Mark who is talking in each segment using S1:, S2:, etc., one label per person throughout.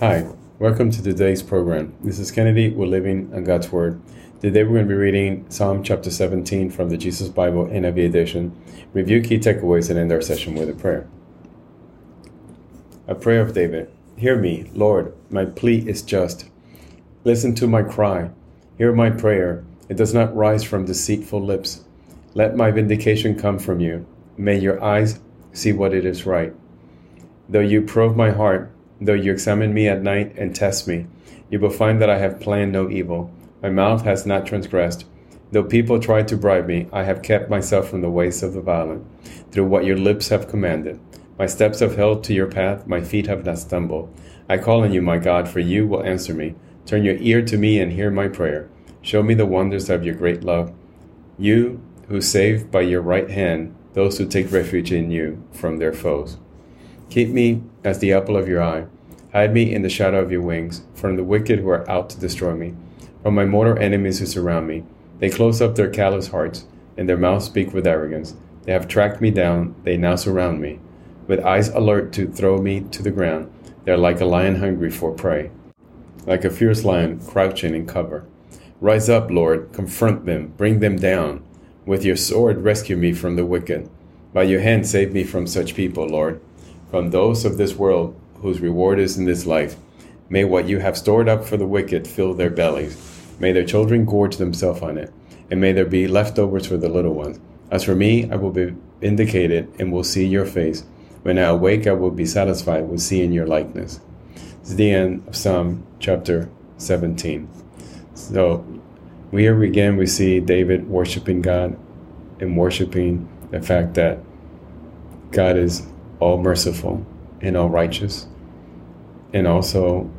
S1: Hi, welcome to today's program. This is Kennedy. We're living on God's Word. Today we're going to be reading Psalm chapter 17 from the Jesus Bible NIV edition, review key takeaways, and end our session with a prayer. A prayer of David. Hear me, Lord, my plea is just. Listen to my cry. Hear my prayer. It does not rise from deceitful lips. Let my vindication come from you. May your eyes see what it is right. Though you probe my heart, Though you examine me at night and test me, you will find that I have planned no evil. My mouth has not transgressed. Though people try to bribe me, I have kept myself from the ways of the violent, through what your lips have commanded. My steps have held to your path, my feet have not stumbled. I call on you, my God, for you will answer me. Turn your ear to me and hear my prayer. Show me the wonders of your great love. You who save by your right hand those who take refuge in you from their foes. Keep me as the apple of your eye. Hide me in the shadow of your wings from the wicked who are out to destroy me, from my mortal enemies who surround me. They close up their callous hearts, and their mouths speak with arrogance. They have tracked me down, they now surround me. With eyes alert to throw me to the ground, they are like a lion hungry for prey, like a fierce lion crouching in cover. Rise up, Lord, confront them, bring them down. With your sword, rescue me from the wicked. By your hand, save me from such people, Lord from those of this world whose reward is in this life. May what you have stored up for the wicked fill their bellies. May their children gorge themselves on it, and may there be leftovers for the little ones. As for me, I will be vindicated and will see your face. When I awake, I will be satisfied with seeing your likeness. This is the end of Psalm chapter 17. So, here again, we see David worshiping God and worshiping the fact that God is all merciful and all righteous, and also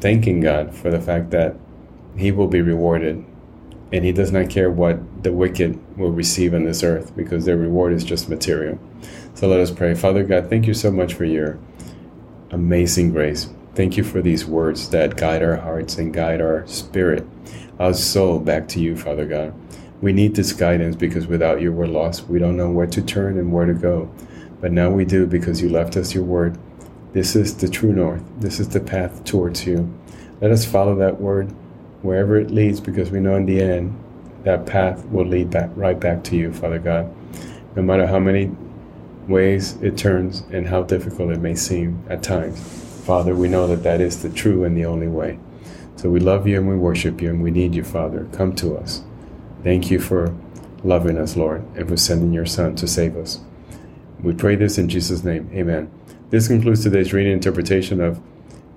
S1: thanking God for the fact that He will be rewarded and He does not care what the wicked will receive on this earth because their reward is just material. So let us pray. Father God, thank you so much for your amazing grace. Thank you for these words that guide our hearts and guide our spirit, our soul back to you, Father God. We need this guidance because without you, we're lost. We don't know where to turn and where to go. But now we do because you left us your word. This is the true north. This is the path towards you. Let us follow that word wherever it leads because we know in the end that path will lead back right back to you, Father God. No matter how many ways it turns and how difficult it may seem at times. Father, we know that that is the true and the only way. So we love you and we worship you and we need you, Father. Come to us. Thank you for loving us, Lord, and for sending your Son to save us. We pray this in Jesus' name. Amen. This concludes today's reading interpretation of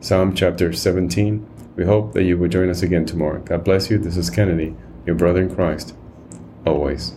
S1: Psalm chapter 17. We hope that you will join us again tomorrow. God bless you. This is Kennedy, your brother in Christ, always.